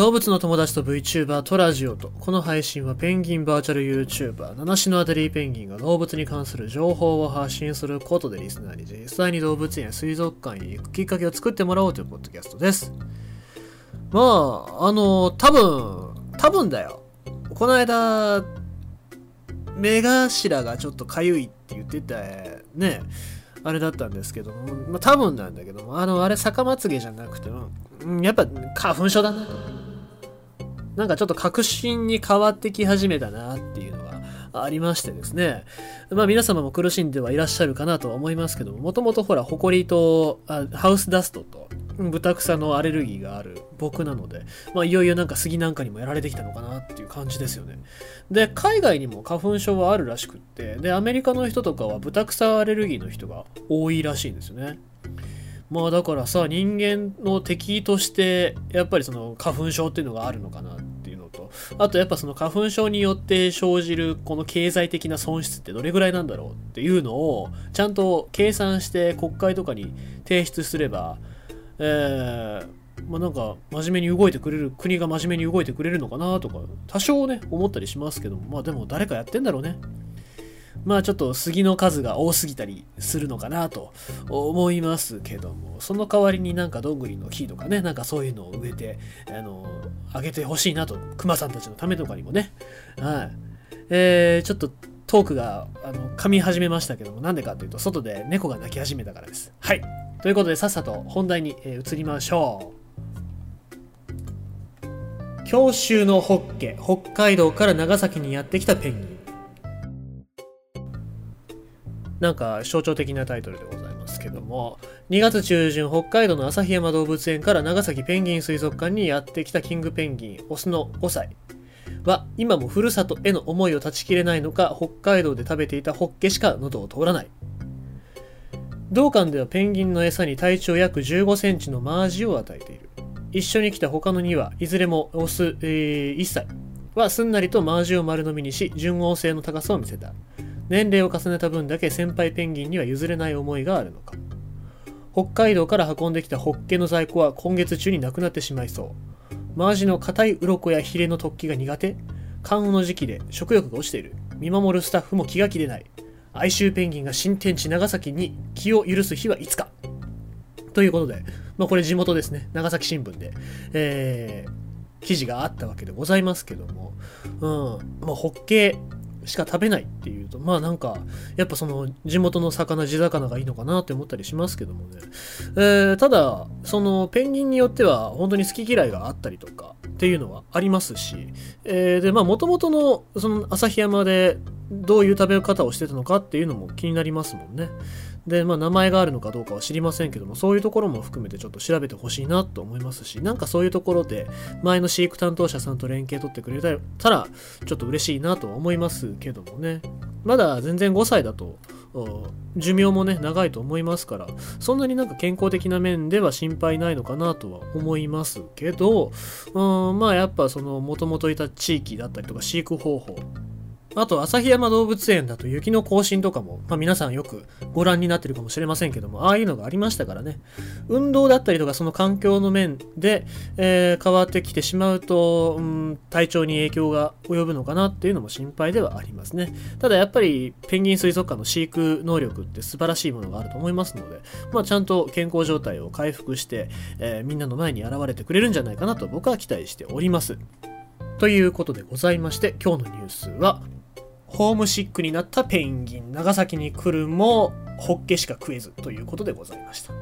動物の友達と VTuber とラジオと、この配信はペンギンバーチャル YouTuber、七種のアデリーペンギンが動物に関する情報を発信することでリスナーに実際に動物園や水族館へ行くきっかけを作ってもらおうというポッドキャストです。まあ、あの、多分、多分だよ。この間、目頭がちょっとかゆいって言ってたね、あれだったんですけども、まあ多分なんだけども、あの、あれ逆まつげじゃなくても、うんやっぱ花粉症だな。なんかちょっと確信に変わってき始めたなっていうのがありましてですね。まあ皆様も苦しんではいらっしゃるかなとは思いますけども、もともとほら、ホコリとあハウスダストと豚草のアレルギーがある僕なので、まあいよいよなんか杉なんかにもやられてきたのかなっていう感じですよね。で、海外にも花粉症はあるらしくって、で、アメリカの人とかは豚草アレルギーの人が多いらしいんですよね。まあだからさ人間の敵としてやっぱりその花粉症っていうのがあるのかなっていうのとあとやっぱその花粉症によって生じるこの経済的な損失ってどれぐらいなんだろうっていうのをちゃんと計算して国会とかに提出すればえーまあなんか真面目に動いてくれる国が真面目に動いてくれるのかなとか多少ね思ったりしますけどまあでも誰かやってんだろうね。まあちょっと杉の数が多すぎたりするのかなと思いますけども、その代わりになんかどんぐりの木とかね、なんかそういうのを植えて、あの、あげてほしいなと、熊さんたちのためとかにもね。はい。えー、ちょっとトークが、あの、噛み始めましたけども、なんでかっていうと、外で猫が鳴き始めたからです。はい。ということで、さっさと本題に、え移りましょう。教習のホッケ、北海道から長崎にやってきたペンギン。なんか象徴的なタイトルでございますけども、2月中旬、北海道の旭山動物園から長崎ペンギン水族館にやってきたキングペンギン、オスの5歳は、今もふるさとへの思いを断ち切れないのか、北海道で食べていたホッケしか喉を通らない。同館ではペンギンの餌に体長約15センチのマージを与えている。一緒に来た他の2羽、いずれもオス、えー1歳はすんなりとマージを丸飲みにし、順応性の高さを見せた。年齢を重ねた分だけ先輩ペンギンには譲れない思いがあるのか。北海道から運んできたホッケの在庫は今月中になくなってしまいそう。マージの硬い鱗やヒレの突起が苦手。寒雨の時期で食欲が落ちている。見守るスタッフも気が気でない。哀愁ペンギンが新天地長崎に気を許す日はいつか。ということで、まあ、これ地元ですね。長崎新聞で、えー記事があったわけでございますけども、うん、まあ、ホッケーしか食べないっていうと、まあなんか、やっぱその地元の魚、地魚がいいのかなって思ったりしますけどもね。えーただ、そのペンギンによっては本当に好き嫌いがあったりとかっていうのはありますし、えーで、まあ元々のその旭山でどういう食べ方をしてたのかっていうのも気になりますもんね。で、まあ名前があるのかどうかは知りませんけども、そういうところも含めてちょっと調べてほしいなと思いますし、なんかそういうところで前の飼育担当者さんと連携取ってくれたら、ちょっと嬉しいなとは思いますけどもね。まだ全然5歳だと、寿命もね、長いと思いますから、そんなになんか健康的な面では心配ないのかなとは思いますけど、うん、まあやっぱその元々いた地域だったりとか飼育方法、あと、旭山動物園だと雪の更新とかも、まあ、皆さんよくご覧になってるかもしれませんけども、ああいうのがありましたからね。運動だったりとか、その環境の面で、えー変わってきてしまうと、うん、体調に影響が及ぶのかなっていうのも心配ではありますね。ただやっぱり、ペンギン水族館の飼育能力って素晴らしいものがあると思いますので、まあ、ちゃんと健康状態を回復して、えーみんなの前に現れてくれるんじゃないかなと僕は期待しております。ということでございまして、今日のニュースは、ホームシックになったペンギン、長崎に来るも、ホッケしか食えずということでございました。